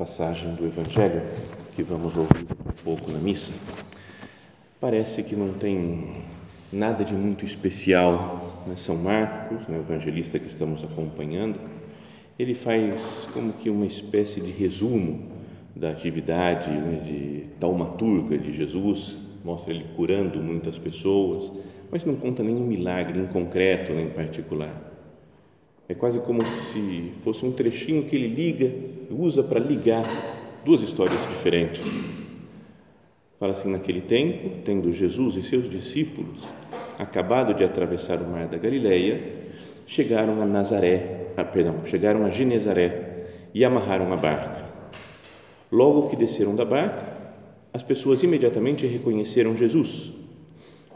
Passagem do Evangelho que vamos ouvir um pouco na missa, parece que não tem nada de muito especial. Né? São Marcos, né, o evangelista que estamos acompanhando, ele faz como que uma espécie de resumo da atividade né, de taumaturga de Jesus, mostra ele curando muitas pessoas, mas não conta nenhum milagre em concreto, nem em particular. É quase como se fosse um trechinho que ele liga, usa para ligar duas histórias diferentes. Fala assim: naquele tempo, tendo Jesus e seus discípulos acabado de atravessar o mar da Galileia, chegaram a Nazaré, ah, perdão, chegaram a Genezaré e amarraram a barca. Logo que desceram da barca, as pessoas imediatamente reconheceram Jesus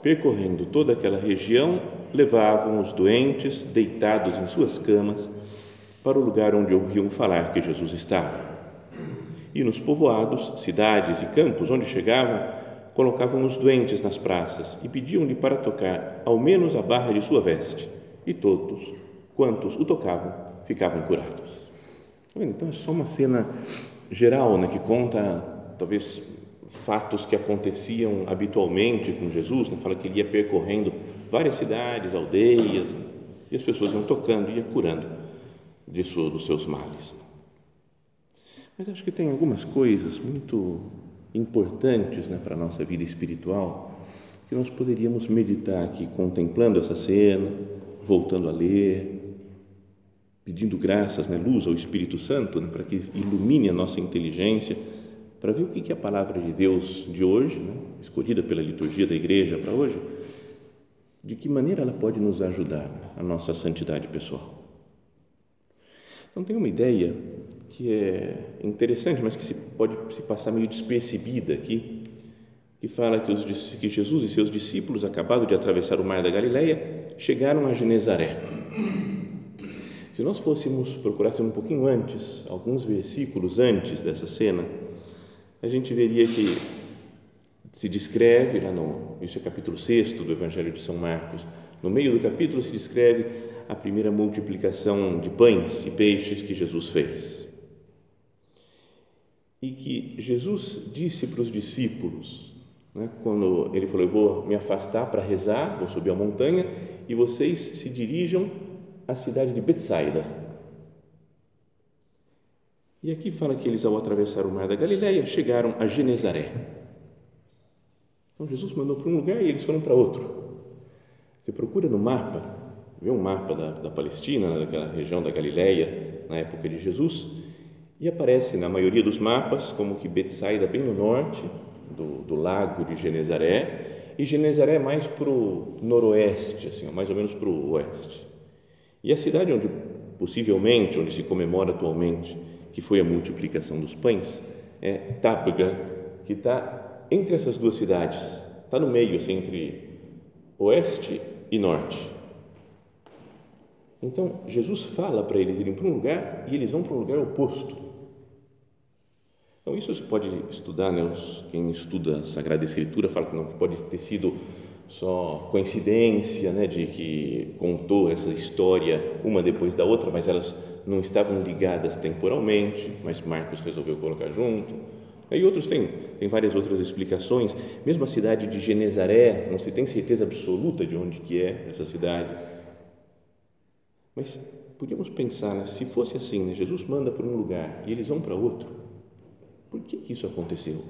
percorrendo toda aquela região, levavam os doentes deitados em suas camas para o lugar onde ouviam falar que Jesus estava. E nos povoados, cidades e campos onde chegavam, colocavam os doentes nas praças e pediam-lhe para tocar ao menos a barra de sua veste. E todos, quantos o tocavam, ficavam curados. Tá então é só uma cena geral né, que conta, talvez fatos que aconteciam habitualmente com Jesus, né? fala que ele ia percorrendo várias cidades, aldeias, e as pessoas iam tocando, ia curando de sua, dos seus males. Mas acho que tem algumas coisas muito importantes né, para a nossa vida espiritual que nós poderíamos meditar aqui, contemplando essa cena, voltando a ler, pedindo graças, né, luz ao Espírito Santo, né, para que ilumine a nossa inteligência para ver o que é a palavra de Deus de hoje, né, escolhida pela liturgia da igreja para hoje, de que maneira ela pode nos ajudar a nossa santidade pessoal. Então, tem uma ideia que é interessante, mas que se pode se passar meio despercebida aqui, que fala que, os, que Jesus e seus discípulos, acabados de atravessar o mar da Galileia, chegaram a Genezaré. Se nós fôssemos procurar um pouquinho antes, alguns versículos antes dessa cena, a gente veria que se descreve lá no, isso é capítulo 6 do Evangelho de São Marcos, no meio do capítulo se descreve a primeira multiplicação de pães e peixes que Jesus fez. E que Jesus disse para os discípulos, né, quando ele falou: Eu vou me afastar para rezar, vou subir a montanha e vocês se dirijam à cidade de Betsaida e aqui fala que eles, ao atravessar o mar da Galileia, chegaram a Genezaré. Então Jesus mandou para um lugar e eles foram para outro. Você procura no mapa, vê um mapa da, da Palestina, daquela região da Galileia, na época de Jesus, e aparece na maioria dos mapas como que Betsaida bem no norte do, do lago de Genezaré e Genezaré mais para o noroeste, assim, mais ou menos para o oeste. E a cidade onde possivelmente, onde se comemora atualmente, que foi a multiplicação dos pães, é Tápega, que está entre essas duas cidades, está no meio, assim, entre oeste e norte. Então, Jesus fala para eles irem para um lugar e eles vão para um lugar oposto. Então, isso se pode estudar, né? quem estuda a Sagrada Escritura fala que não pode ter sido só coincidência, né, de que contou essa história uma depois da outra, mas elas não estavam ligadas temporalmente, mas Marcos resolveu colocar junto. E outros têm, tem várias outras explicações. Mesmo a cidade de Genezaré, não se tem certeza absoluta de onde que é essa cidade. Mas podíamos pensar, né, se fosse assim, né, Jesus manda para um lugar e eles vão para outro, por que, que isso aconteceu?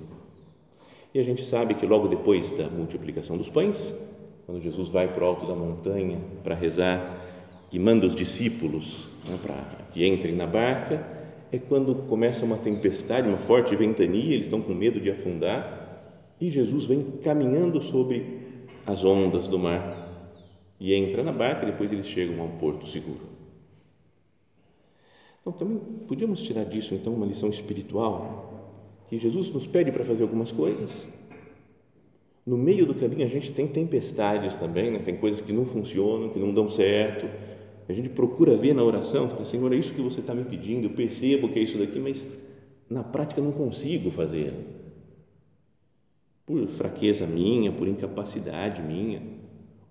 E a gente sabe que logo depois da multiplicação dos pães, quando Jesus vai para o alto da montanha para rezar e manda os discípulos né, para que entrem na barca, é quando começa uma tempestade, uma forte ventania, eles estão com medo de afundar e Jesus vem caminhando sobre as ondas do mar e entra na barca e depois eles chegam a um porto seguro. Então, também podíamos tirar disso então uma lição espiritual, que Jesus nos pede para fazer algumas coisas. No meio do caminho a gente tem tempestades também, né? tem coisas que não funcionam, que não dão certo. A gente procura ver na oração, fala, Senhor, é isso que você está me pedindo, eu percebo que é isso daqui, mas na prática não consigo fazer. Por fraqueza minha, por incapacidade minha,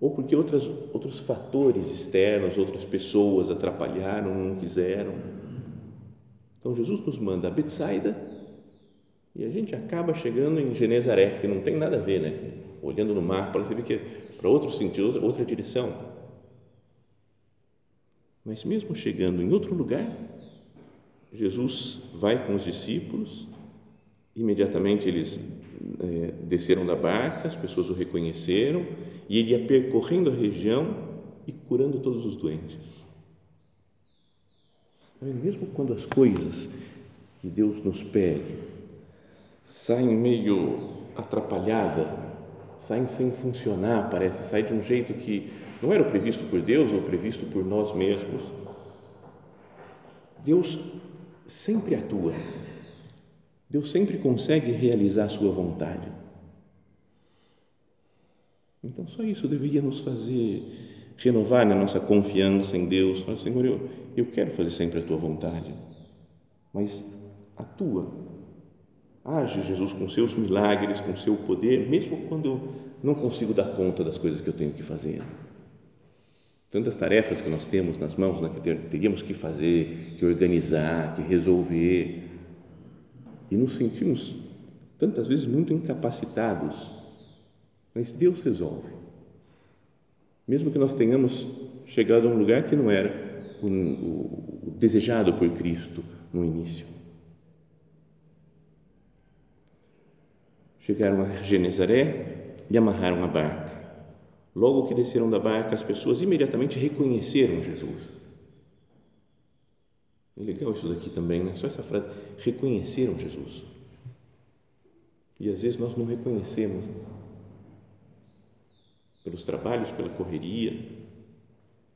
ou porque outras, outros fatores externos, outras pessoas atrapalharam, não quiseram então Jesus nos manda a Betsaida e a gente acaba chegando em Genezaré, que não tem nada a ver, né? Olhando no mar, parece que é para outro sentido, outra, outra direção. Mas mesmo chegando em outro lugar, Jesus vai com os discípulos, imediatamente eles é, desceram da barca, as pessoas o reconheceram e ele ia percorrendo a região e curando todos os doentes. Mesmo quando as coisas que Deus nos pede saem meio atrapalhadas, saem sem funcionar, parece, sai de um jeito que não era o previsto por Deus ou previsto por nós mesmos. Deus sempre atua. Deus sempre consegue realizar a sua vontade. Então, só isso deveria nos fazer renovar a nossa confiança em Deus. Falar, Senhor, eu, eu quero fazer sempre a tua vontade, mas atua. Age, Jesus, com seus milagres, com seu poder, mesmo quando eu não consigo dar conta das coisas que eu tenho que fazer. Tantas tarefas que nós temos nas mãos, né, que teríamos que fazer, que organizar, que resolver, e nos sentimos tantas vezes muito incapacitados, mas Deus resolve. Mesmo que nós tenhamos chegado a um lugar que não era o, o, o desejado por Cristo no início. Chegaram a Genezaré e amarraram a barca. Logo que desceram da barca, as pessoas imediatamente reconheceram Jesus. É legal isso daqui também, né? Só essa frase, reconheceram Jesus. E às vezes nós não reconhecemos pelos trabalhos, pela correria.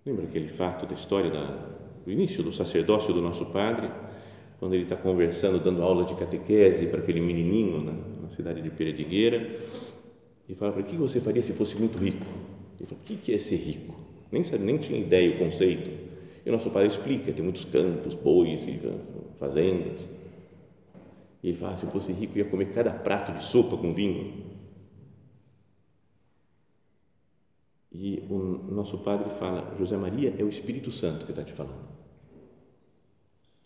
Lembra aquele fato da história da, do início do sacerdócio do nosso padre, quando ele está conversando, dando aula de catequese para aquele menininho na, na cidade de Peredigueira, e fala para o que você faria se fosse muito rico? Ele fala, o que é ser rico? Nem sabe, nem tinha ideia o conceito. E o nosso padre explica, tem muitos campos, bois e fazendas. E ele fala, se eu fosse rico, ia comer cada prato de sopa com vinho. E o nosso padre fala: José Maria é o Espírito Santo que está te falando.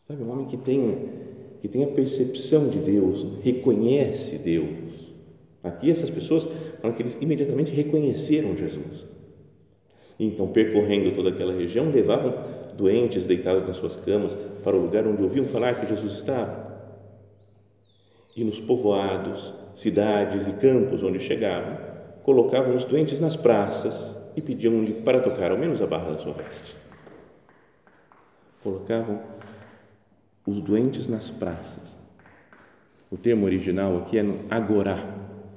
Sabe, um homem que tem, que tem a percepção de Deus, reconhece Deus. Aqui essas pessoas falam que eles imediatamente reconheceram Jesus. Então, percorrendo toda aquela região, levavam doentes deitados nas suas camas para o lugar onde ouviam falar que Jesus estava. E nos povoados, cidades e campos onde chegavam, colocavam os doentes nas praças e pediam-lhe para tocar ao menos a barra da sua veste. Colocavam os doentes nas praças. O termo original aqui é agorá,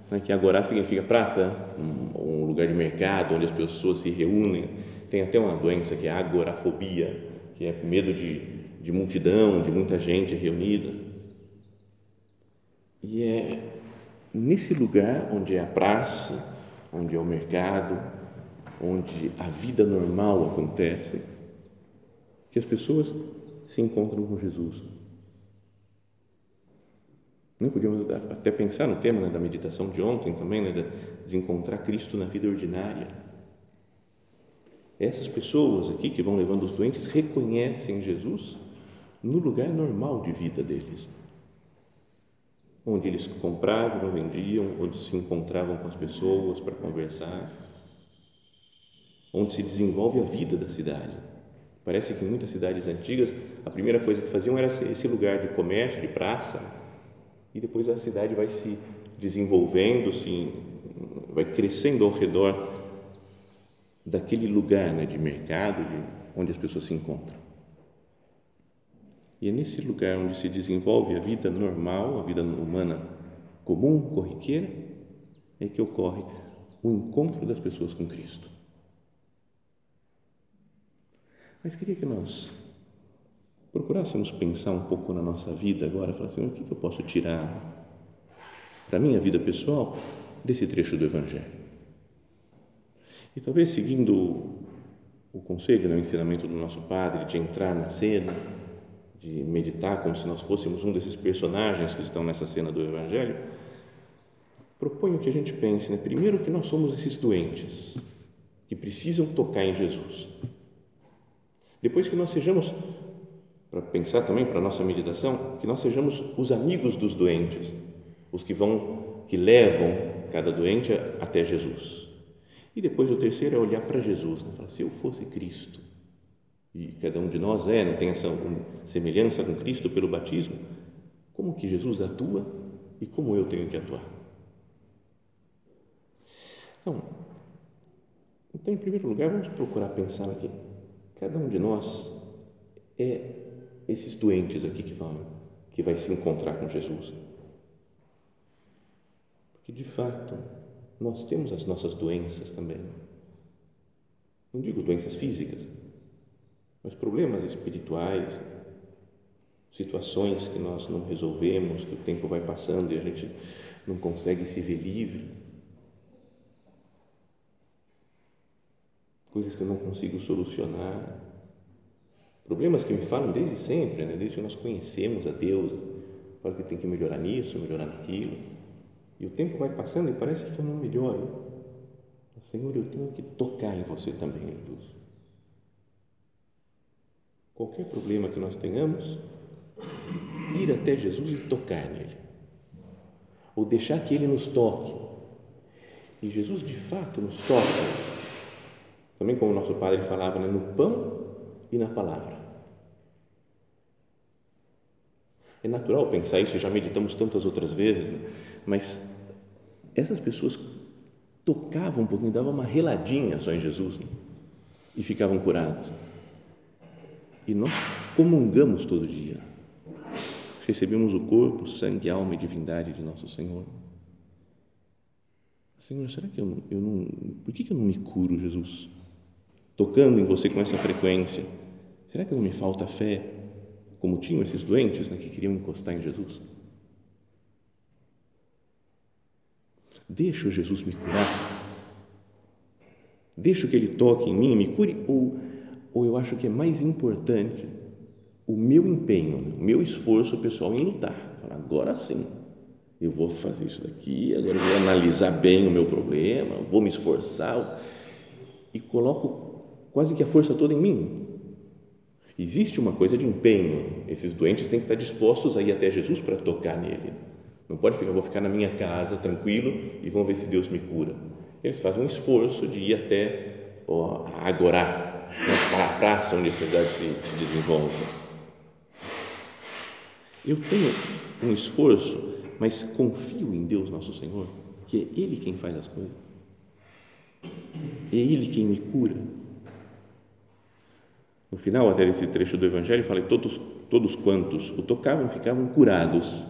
né? que agorá significa praça, um, um lugar de mercado onde as pessoas se reúnem. Tem até uma doença que é a agorafobia, que é medo de, de multidão, de muita gente reunida. E é nesse lugar onde é a praça, onde é o mercado, onde a vida normal acontece, que as pessoas se encontram com Jesus. Não podíamos até pensar no tema né, da meditação de ontem também, né, de encontrar Cristo na vida ordinária. Essas pessoas aqui que vão levando os doentes reconhecem Jesus no lugar normal de vida deles onde eles compravam, vendiam, onde se encontravam com as pessoas para conversar, onde se desenvolve a vida da cidade. Parece que em muitas cidades antigas a primeira coisa que faziam era esse lugar de comércio, de praça, e depois a cidade vai se desenvolvendo-se, vai crescendo ao redor daquele lugar né, de mercado de, onde as pessoas se encontram. E é nesse lugar onde se desenvolve a vida normal, a vida humana comum, corriqueira, é que ocorre o encontro das pessoas com Cristo. Mas queria que nós procurássemos pensar um pouco na nossa vida agora, falar assim, o que eu posso tirar para a minha vida pessoal desse trecho do Evangelho? E talvez seguindo o conselho, né, o ensinamento do nosso Padre, de entrar na cena, de meditar como se nós fôssemos um desses personagens que estão nessa cena do Evangelho, proponho que a gente pense, né, primeiro, que nós somos esses doentes que precisam tocar em Jesus. Depois que nós sejamos, para pensar também para a nossa meditação, que nós sejamos os amigos dos doentes, os que vão, que levam cada doente até Jesus. E depois o terceiro é olhar para Jesus, né? falar, se eu fosse Cristo, e cada um de nós é, né? tem essa semelhança com Cristo pelo batismo, como que Jesus atua e como eu tenho que atuar. Então, então em primeiro lugar, vamos procurar pensar aqui, cada um de nós é esses doentes aqui que vão, que vai se encontrar com Jesus. Porque de fato, nós temos as nossas doenças também. Não digo doenças físicas, mas problemas espirituais, situações que nós não resolvemos, que o tempo vai passando e a gente não consegue se ver livre. Coisas que eu não consigo solucionar. Problemas que me falam desde sempre, né? desde que nós conhecemos a Deus. Falo que tem que melhorar nisso, melhorar naquilo e o tempo vai passando e parece que eu não melhoro. Senhor, eu tenho que tocar em você também, Jesus. Qualquer problema que nós tenhamos, ir até Jesus e tocar nele. Ou deixar que ele nos toque. E Jesus de fato nos toca. Também como nosso Padre falava, né? no pão e na palavra. É natural pensar isso, já meditamos tantas outras vezes, né? mas essas pessoas tocavam um pouquinho, davam uma reladinha só em Jesus né? e ficavam curados. E nós comungamos todo dia. Recebemos o corpo, sangue, alma e divindade de nosso Senhor. Senhor, será que eu eu não por que, que eu não me curo, Jesus? Tocando em você com essa frequência, será que não me falta fé? como tinham esses doentes né, que queriam encostar em Jesus. Deixa Jesus me curar. Deixa que Ele toque em mim, me cure, ou, ou eu acho que é mais importante o meu empenho, né, o meu esforço pessoal em lutar. Falar, agora sim, eu vou fazer isso daqui, agora eu vou analisar bem o meu problema, vou me esforçar e coloco quase que a força toda em mim. Existe uma coisa de empenho. Esses doentes têm que estar dispostos a ir até Jesus para tocar nele. Não pode ficar, vou ficar na minha casa tranquilo e vão ver se Deus me cura. Eles fazem um esforço de ir até ó, a Agorá, para a praça onde a cidade se, se desenvolve. Eu tenho um esforço, mas confio em Deus nosso Senhor, que é Ele quem faz as coisas. É Ele quem me cura no final até desse trecho do Evangelho, fala que todos, todos quantos o tocavam ficavam curados.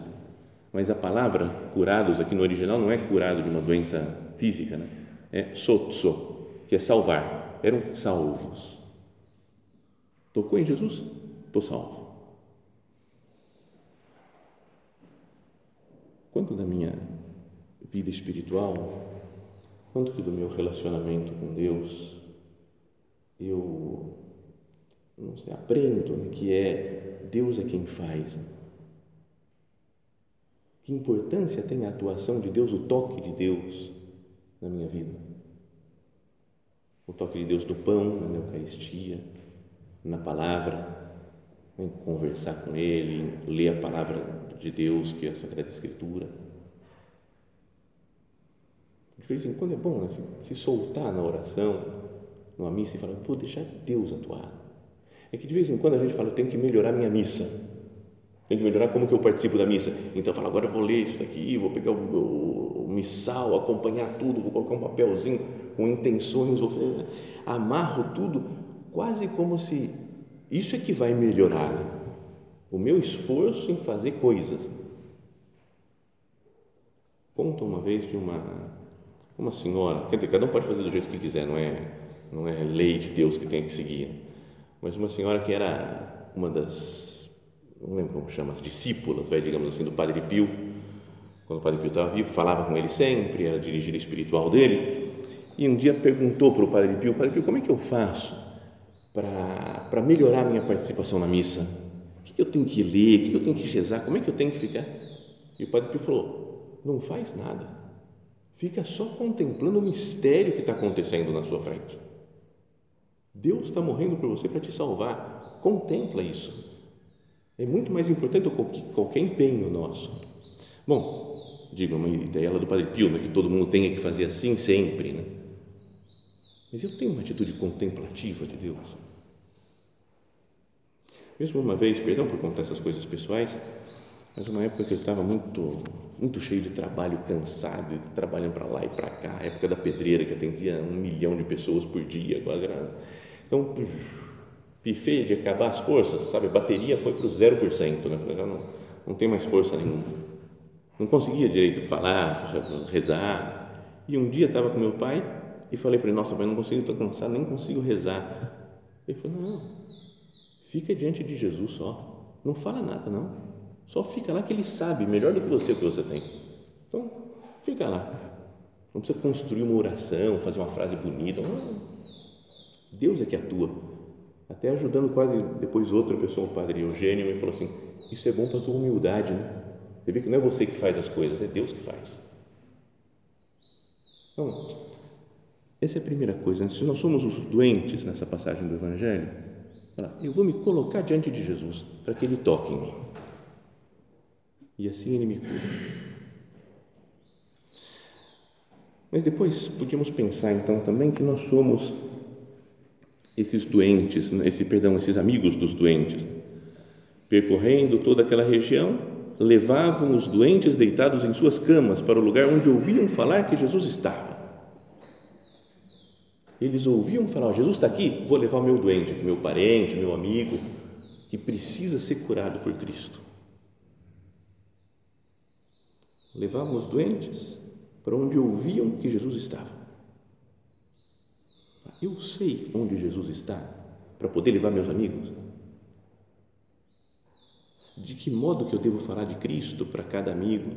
Mas a palavra curados aqui no original não é curado de uma doença física, né? é sotso, que é salvar. Eram salvos. Tocou em Jesus? Estou salvo. Quanto da minha vida espiritual, quanto que do meu relacionamento com Deus, eu não sei, aprendo né, que é Deus é quem faz. Que importância tem a atuação de Deus, o toque de Deus na minha vida? O toque de Deus no pão, na Eucaristia, na palavra, em conversar com Ele, ler a palavra de Deus, que é a Sagrada Escritura. De vez em quando é bom né, se, se soltar na oração, numa missa e falar, vou deixar Deus atuar é que de vez em quando a gente fala, eu tenho que melhorar minha missa. Tem que melhorar como que eu participo da missa. Então eu falo, agora eu vou ler isso daqui, vou pegar o, o, o missal, acompanhar tudo, vou colocar um papelzinho com intenções, vou amarro tudo, quase como se isso é que vai melhorar né? o meu esforço em fazer coisas. Conta uma vez de uma uma senhora, quer dizer, cada um pode fazer do jeito que quiser, não é não é lei de Deus que tem que seguir, mas uma senhora que era uma das, não lembro como chama, as discípulas, vai, digamos assim, do Padre Pio, quando o Padre Pio estava vivo, falava com ele sempre, era dirigida espiritual dele, e um dia perguntou para o Padre Pio, Padre Pio, como é que eu faço para, para melhorar a minha participação na missa? O que eu tenho que ler? O que eu tenho que rezar? Como é que eu tenho que ficar? E o Padre Pio falou, não faz nada, fica só contemplando o mistério que está acontecendo na sua frente. Deus está morrendo por você para te salvar. Contempla isso. É muito mais importante do que qualquer empenho nosso. Bom, digo, uma ideia lá do Padre Pio, né, que todo mundo tenha que fazer assim sempre, né? Mas eu tenho uma atitude contemplativa de Deus. Mesmo uma vez, perdão por contar essas coisas pessoais, mas uma época que eu estava muito, muito cheio de trabalho, cansado, trabalhando para lá e para cá, época da pedreira que atendia um milhão de pessoas por dia, quase era então, pifei de acabar as forças, sabe? A bateria foi para o 0%, né? Já não, não tem mais força nenhuma. Não conseguia direito falar, rezar. E um dia estava com meu pai e falei para ele: Nossa, pai, não consigo, estou cansado, nem consigo rezar. Ele falou: Não, fica diante de Jesus só. Não fala nada, não. Só fica lá que ele sabe melhor do que você o que você tem. Então, fica lá. Não precisa construir uma oração, fazer uma frase bonita. Deus é que atua. Até ajudando quase depois outra pessoa, o padre Eugênio, me falou assim: Isso é bom para a tua humildade, né? Você vê que não é você que faz as coisas, é Deus que faz. Então, essa é a primeira coisa. Se nós somos os doentes nessa passagem do Evangelho, eu vou me colocar diante de Jesus para que Ele toque em mim. E assim Ele me cura. Mas depois podíamos pensar então também que nós somos esses doentes, né, esse perdão, esses amigos dos doentes, percorrendo toda aquela região, levavam os doentes deitados em suas camas para o lugar onde ouviam falar que Jesus estava. Eles ouviam falar: oh, Jesus está aqui, vou levar o meu doente, meu parente, meu amigo, que precisa ser curado por Cristo. Levavam os doentes para onde ouviam que Jesus estava. Eu sei onde Jesus está para poder levar meus amigos. De que modo que eu devo falar de Cristo para cada amigo,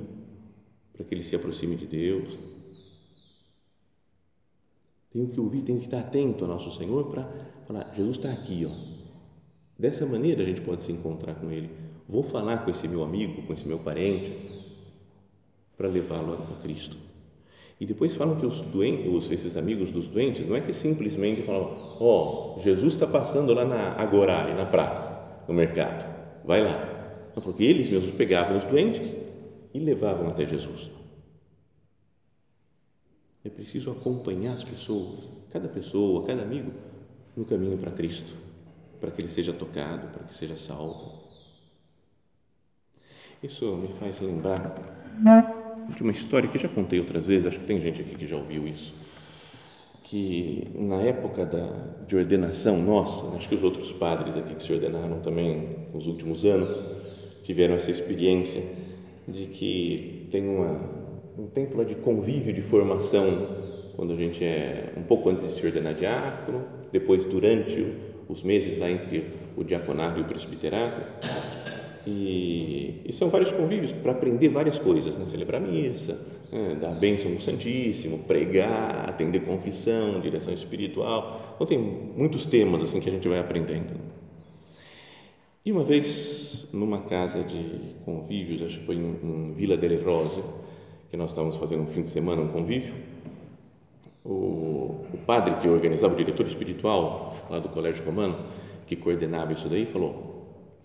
para que ele se aproxime de Deus? Tenho que ouvir, tenho que estar atento ao nosso Senhor para falar, Jesus está aqui, ó. Dessa maneira a gente pode se encontrar com Ele. Vou falar com esse meu amigo, com esse meu parente, para levá-lo a Cristo. E depois falam que os doentes, esses amigos dos doentes, não é que simplesmente falam, ó, oh, Jesus está passando lá na Agorá, na praça, no mercado, vai lá. Não, falou que eles mesmos pegavam os doentes e levavam até Jesus. É preciso acompanhar as pessoas, cada pessoa, cada amigo, no caminho para Cristo, para que ele seja tocado, para que seja salvo. Isso me faz lembrar de uma história que já contei outras vezes, acho que tem gente aqui que já ouviu isso, que na época da, de ordenação nossa, acho que os outros padres aqui que se ordenaram também nos últimos anos tiveram essa experiência de que tem uma, um tempo de convívio, de formação, quando a gente é um pouco antes de se ordenar diácono, depois durante os meses lá entre o diaconato e o presbiterato, e, e, são vários convívios para aprender várias coisas, né? celebrar missa, né? dar bênção no Santíssimo, pregar, atender confissão, direção espiritual. Então, tem muitos temas assim que a gente vai aprendendo. E uma vez, numa casa de convívios, acho que foi em, em Vila delle Rose, que nós estávamos fazendo um fim de semana, um convívio, o, o padre que organizava, o diretor espiritual lá do Colégio Romano, que coordenava isso daí, falou: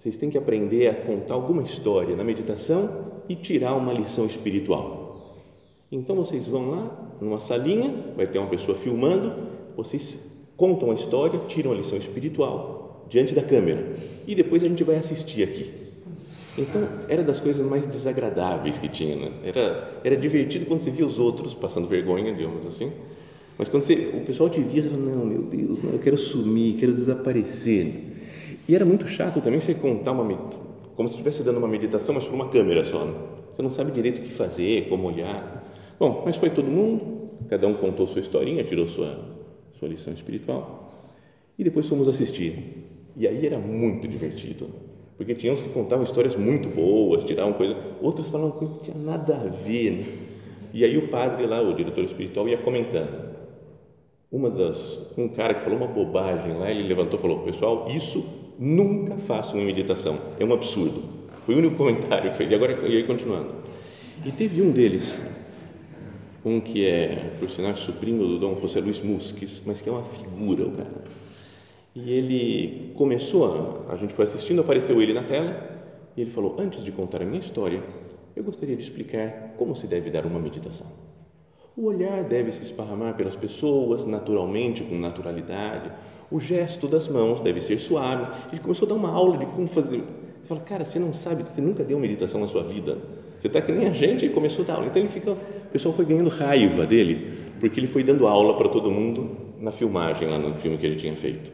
vocês têm que aprender a contar alguma história na meditação e tirar uma lição espiritual. Então vocês vão lá, numa salinha, vai ter uma pessoa filmando, vocês contam a história, tiram a lição espiritual diante da câmera e depois a gente vai assistir aqui. Então, era das coisas mais desagradáveis que tinha. Né? Era, era divertido quando você via os outros passando vergonha, digamos assim. Mas quando você, o pessoal te via, você fala, não, meu Deus, não, eu quero sumir, quero desaparecer. E era muito chato também você contar uma, como se estivesse dando uma meditação, mas para uma câmera só. Né? Você não sabe direito o que fazer, como olhar. Bom, mas foi todo mundo, cada um contou sua historinha, tirou sua, sua lição espiritual. E depois fomos assistir. E aí era muito divertido. Porque tinha uns que contavam histórias muito boas, tiravam coisas, outros falavam que não tinha nada a ver. Né? E aí o padre lá, o diretor espiritual, ia comentando. Uma das, um cara que falou uma bobagem lá, ele levantou e falou: Pessoal, isso nunca façam em meditação, é um absurdo. Foi o único comentário que fez. E agora, e aí continuando. E teve um deles, um que é, por sinal, sobrinho do Dom José Luiz Musques, mas que é uma figura, o cara e ele começou, a, a gente foi assistindo, apareceu ele na tela, e ele falou: Antes de contar a minha história, eu gostaria de explicar como se deve dar uma meditação. O olhar deve se esparramar pelas pessoas naturalmente, com naturalidade. O gesto das mãos deve ser suave. Ele começou a dar uma aula de como fazer. Você fala, cara, você não sabe, você nunca deu meditação na sua vida. Você está que nem a gente e começou a dar aula. Então ele fica, o pessoal foi ganhando raiva dele, porque ele foi dando aula para todo mundo na filmagem, lá no filme que ele tinha feito.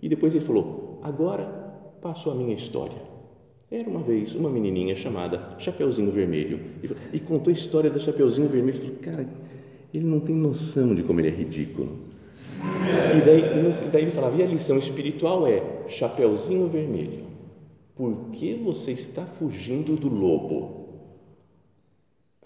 E depois ele falou: Agora passo a minha história. Era uma vez uma menininha chamada Chapeuzinho Vermelho e contou a história da Chapeuzinho Vermelho. Falei, cara, ele não tem noção de como ele é ridículo. E daí, daí ele falava: e a lição espiritual é Chapeuzinho Vermelho, por que você está fugindo do lobo?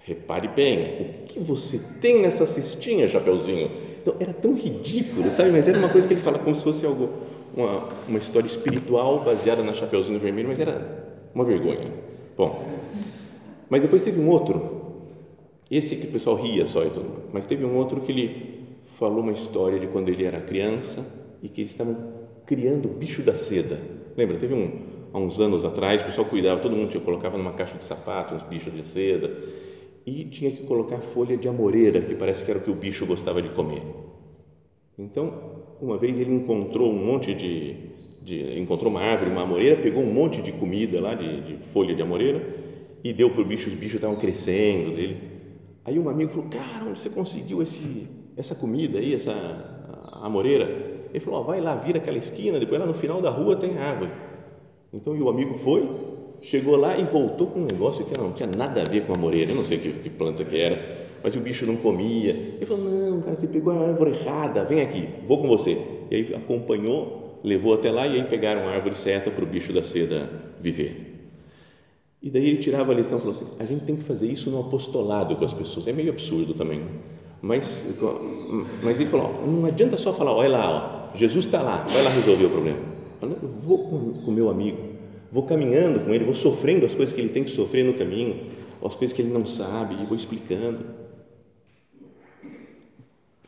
Repare bem, o que você tem nessa cestinha, Chapeuzinho? Então, era tão ridículo, sabe? Mas era uma coisa que ele fala como se fosse algo uma, uma história espiritual baseada na Chapeuzinho Vermelho, mas era uma vergonha. Bom, mas depois teve um outro, esse que o pessoal ria só, mas teve um outro que ele falou uma história de quando ele era criança e que eles estavam criando bicho da seda. Lembra? Teve um, há uns anos atrás, o pessoal cuidava, todo mundo tinha, colocava numa caixa de sapato uns bichos de seda e tinha que colocar folha de amoreira, que parece que era o que o bicho gostava de comer. Então, uma vez ele encontrou um monte de, de encontrou uma árvore, uma amoreira, pegou um monte de comida lá, de, de folha de amoreira, e deu para o bicho, os bichos estavam crescendo dele. Aí um amigo falou, cara, onde você conseguiu esse, essa comida aí, essa amoreira? Ele falou, oh, vai lá, vira aquela esquina, depois lá no final da rua tem árvore. Então, o amigo foi, chegou lá e voltou com um negócio que não tinha nada a ver com a amoreira, eu não sei que, que planta que era, mas o bicho não comia. Ele falou: Não, cara, você pegou a árvore errada, vem aqui, vou com você. E aí acompanhou, levou até lá e aí pegaram a árvore certa para o bicho da seda viver. E daí ele tirava a lição falou assim: a gente tem que fazer isso no apostolado com as pessoas. É meio absurdo também, né? mas, mas ele falou: não adianta só falar, olha lá, ó, Jesus está lá, vai lá resolver o problema. Eu vou com o meu amigo, vou caminhando com ele, vou sofrendo as coisas que ele tem que sofrer no caminho, as coisas que ele não sabe, e vou explicando.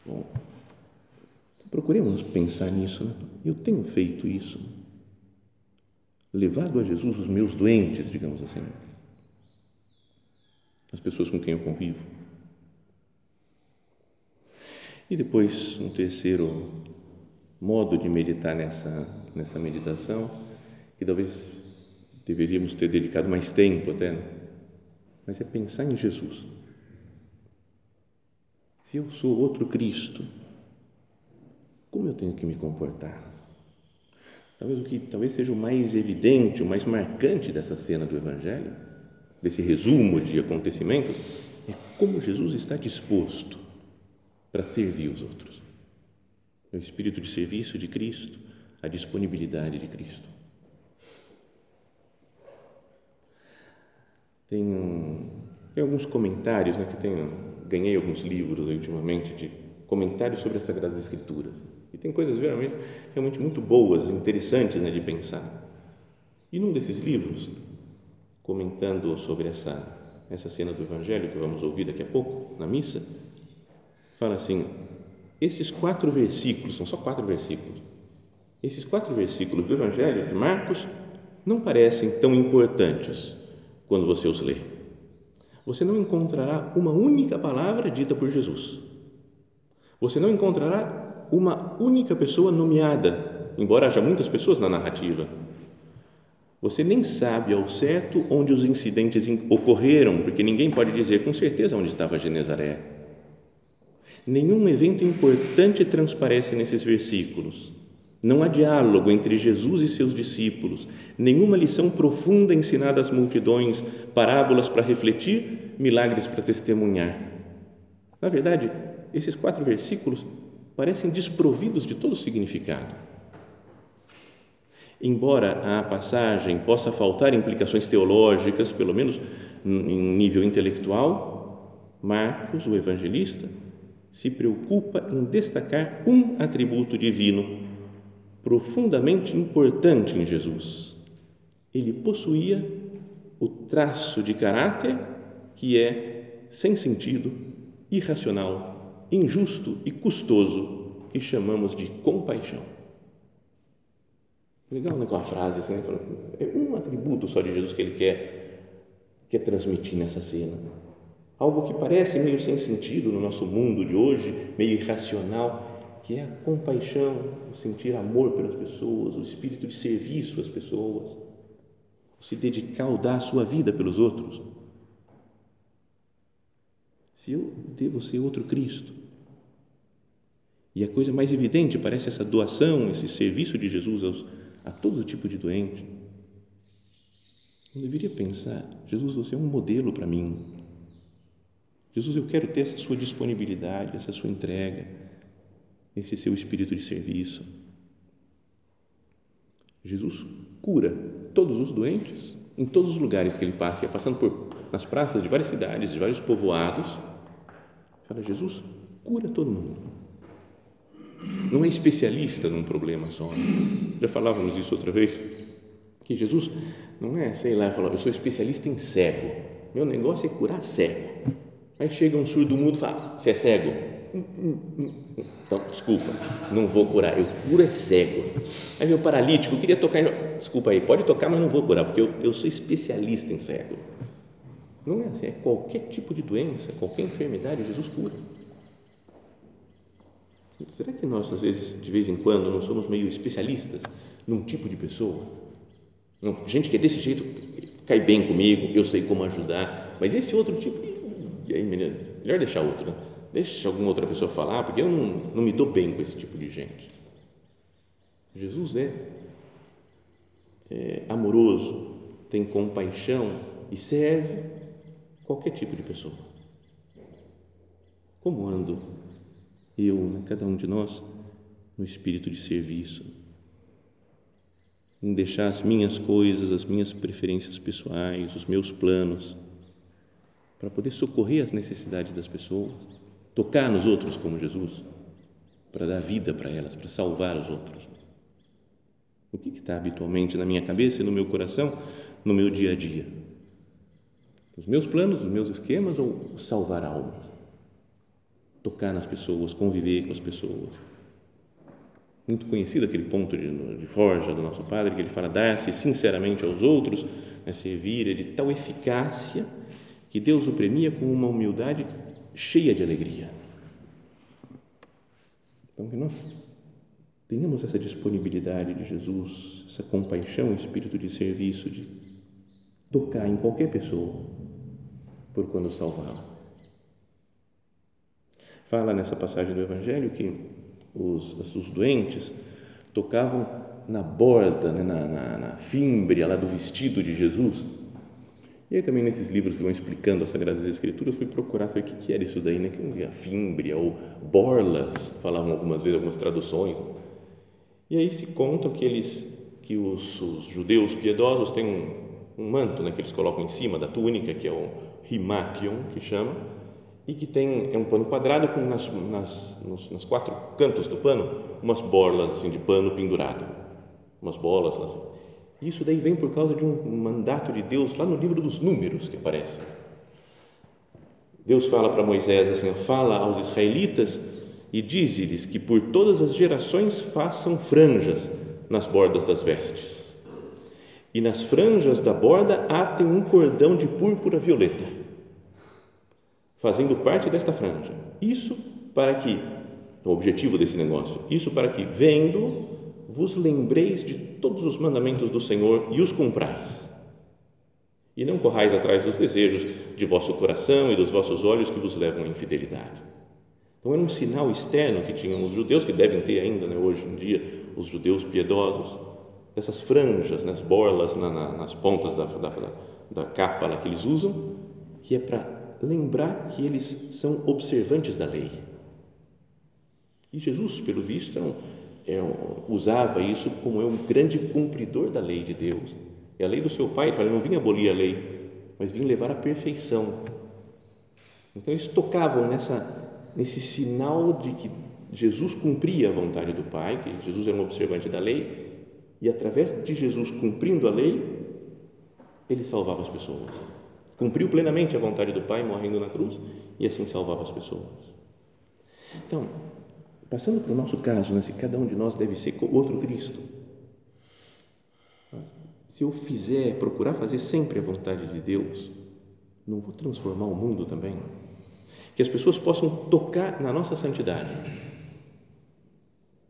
Bom, procuremos pensar nisso. Né? Eu tenho feito isso. Levado a Jesus os meus doentes, digamos assim. As pessoas com quem eu convivo. E depois, um terceiro modo de meditar nessa, nessa meditação, que talvez deveríamos ter dedicado mais tempo até, né? mas é pensar em Jesus se eu sou outro Cristo, como eu tenho que me comportar? Talvez o que talvez seja o mais evidente, o mais marcante dessa cena do Evangelho, desse resumo de acontecimentos, é como Jesus está disposto para servir os outros. É o espírito de serviço de Cristo, a disponibilidade de Cristo. Tem, um, tem alguns comentários né, que tem ganhei alguns livros ultimamente de comentários sobre as Sagradas Escrituras. E tem coisas realmente, realmente muito boas, interessantes né, de pensar. E num desses livros, comentando sobre essa, essa cena do Evangelho que vamos ouvir daqui a pouco, na missa, fala assim: esses quatro versículos, são só quatro versículos, esses quatro versículos do Evangelho de Marcos não parecem tão importantes quando você os lê você não encontrará uma única palavra dita por Jesus. Você não encontrará uma única pessoa nomeada, embora haja muitas pessoas na narrativa. Você nem sabe ao certo onde os incidentes ocorreram, porque ninguém pode dizer com certeza onde estava Genezaré. Nenhum evento importante transparece nesses versículos. Não há diálogo entre Jesus e seus discípulos, nenhuma lição profunda ensinada às multidões, parábolas para refletir, milagres para testemunhar. Na verdade, esses quatro versículos parecem desprovidos de todo significado. Embora a passagem possa faltar implicações teológicas, pelo menos em nível intelectual, Marcos, o evangelista, se preocupa em destacar um atributo divino profundamente importante em Jesus. Ele possuía o traço de caráter que é sem sentido, irracional, injusto e custoso, que chamamos de compaixão. Legal, né, com a frase, assim, é um atributo só de Jesus que ele quer, quer transmitir nessa cena. Algo que parece meio sem sentido no nosso mundo de hoje, meio irracional, que é a compaixão, o sentir amor pelas pessoas, o espírito de serviço às pessoas, se dedicar ou dar a sua vida pelos outros. Se eu devo ser outro Cristo, e a coisa mais evidente parece essa doação, esse serviço de Jesus aos a todo tipo de doente. Eu deveria pensar, Jesus, você é um modelo para mim. Jesus, eu quero ter essa sua disponibilidade, essa sua entrega, esse seu espírito de serviço. Jesus cura todos os doentes em todos os lugares que ele passa, passando por nas praças de várias cidades, de vários povoados. Fala, Jesus cura todo mundo não é especialista num problema só. Já falávamos isso outra vez, que Jesus não é, sei lá, falou, eu sou especialista em cego, meu negócio é curar cego. Aí chega um surdo mudo e fala, você é cego? Então, desculpa, não vou curar, eu curo é cego. Aí o paralítico, queria tocar, desculpa aí, pode tocar, mas não vou curar, porque eu, eu sou especialista em cego. Não é assim, é qualquer tipo de doença, qualquer enfermidade, Jesus cura. Será que nós, às vezes, de vez em quando, não somos meio especialistas num tipo de pessoa? Gente que é desse jeito cai bem comigo, eu sei como ajudar, mas esse outro tipo, e aí, menina, melhor deixar outro, né? Deixa alguma outra pessoa falar, porque eu não, não me dou bem com esse tipo de gente. Jesus é, é amoroso, tem compaixão e serve qualquer tipo de pessoa. Como ando eu, né, cada um de nós, no espírito de serviço, em deixar as minhas coisas, as minhas preferências pessoais, os meus planos, para poder socorrer as necessidades das pessoas, tocar nos outros como Jesus, para dar vida para elas, para salvar os outros. O que está habitualmente na minha cabeça e no meu coração, no meu dia a dia? Os meus planos, os meus esquemas ou salvar almas? Tocar nas pessoas, conviver com as pessoas. Muito conhecido aquele ponto de, de Forja do nosso Padre, que ele fala: dar-se sinceramente aos outros, né, servir de tal eficácia que Deus o premia com uma humildade cheia de alegria. Então, que nós tenhamos essa disponibilidade de Jesus, essa compaixão, espírito de serviço, de tocar em qualquer pessoa por quando salvá-la. Fala nessa passagem do Evangelho que os, os doentes tocavam na borda, né, na, na, na fímbria lá do vestido de Jesus. E aí também nesses livros que vão explicando as Sagradas Escrituras, fui procurar saber o que, que era isso daí, né? Que a fímbria ou borlas, falavam algumas vezes, algumas traduções. E aí se conta que eles, que os, os judeus piedosos têm um, um manto, né, que eles colocam em cima da túnica, que é o himation, que chama, e que tem é um pano quadrado com nas, nas, nos, nas quatro cantos do pano umas borlas assim de pano pendurado, umas bolas assim. Isso daí vem por causa de um mandato de Deus lá no livro dos Números que aparece. Deus fala para Moisés assim: fala aos israelitas e diz-lhes que por todas as gerações façam franjas nas bordas das vestes. E nas franjas da borda atem um cordão de púrpura violeta fazendo parte desta franja. Isso para que, o objetivo desse negócio, isso para que, vendo, vos lembreis de todos os mandamentos do Senhor e os cumprais. E não corrais atrás dos desejos de vosso coração e dos vossos olhos que vos levam à infidelidade. Então era um sinal externo que tinham os judeus, que devem ter ainda né, hoje em dia, os judeus piedosos, dessas franjas, né, borlas, na, na, nas pontas da, da, da capa lá que eles usam, que é para lembrar que eles são observantes da lei. E Jesus, pelo visto, é um, é, usava isso como é um grande cumpridor da lei de Deus. É a lei do seu pai, ele não vinha abolir a lei, mas vinha levar à perfeição. Então eles tocavam nessa, nesse sinal de que Jesus cumpria a vontade do Pai, que Jesus era um observante da lei, e através de Jesus cumprindo a lei, ele salvava as pessoas. Cumpriu plenamente a vontade do Pai, morrendo na cruz, e assim salvava as pessoas. Então, Passando para o nosso caso, né, se cada um de nós deve ser outro Cristo. Se eu fizer, procurar fazer sempre a vontade de Deus, não vou transformar o mundo também? Que as pessoas possam tocar na nossa santidade.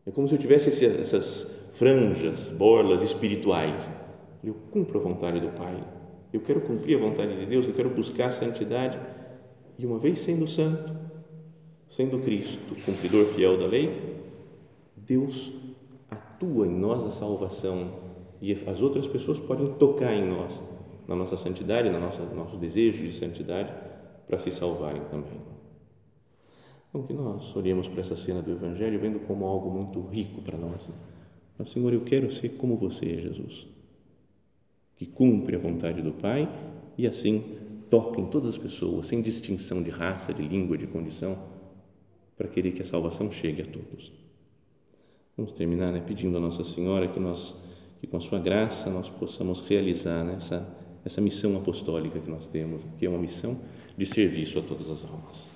É como se eu tivesse essas franjas, borlas espirituais. Eu cumpro a vontade do Pai. Eu quero cumprir a vontade de Deus, eu quero buscar a santidade. E uma vez sendo santo, Sendo Cristo cumpridor fiel da lei, Deus atua em nós a salvação e as outras pessoas podem tocar em nós, na nossa santidade, na nossa nosso desejo de santidade, para se salvarem também. Então, que nós olhemos para essa cena do Evangelho vendo como algo muito rico para nós. Né? Mas, Senhor, eu quero ser como você, Jesus, que cumpre a vontade do Pai e assim toca em todas as pessoas, sem distinção de raça, de língua, de condição para querer que a salvação chegue a todos. Vamos terminar né, pedindo a Nossa Senhora que nós, que com a sua graça nós possamos realizar né, essa, essa missão apostólica que nós temos, que é uma missão de serviço a todas as almas.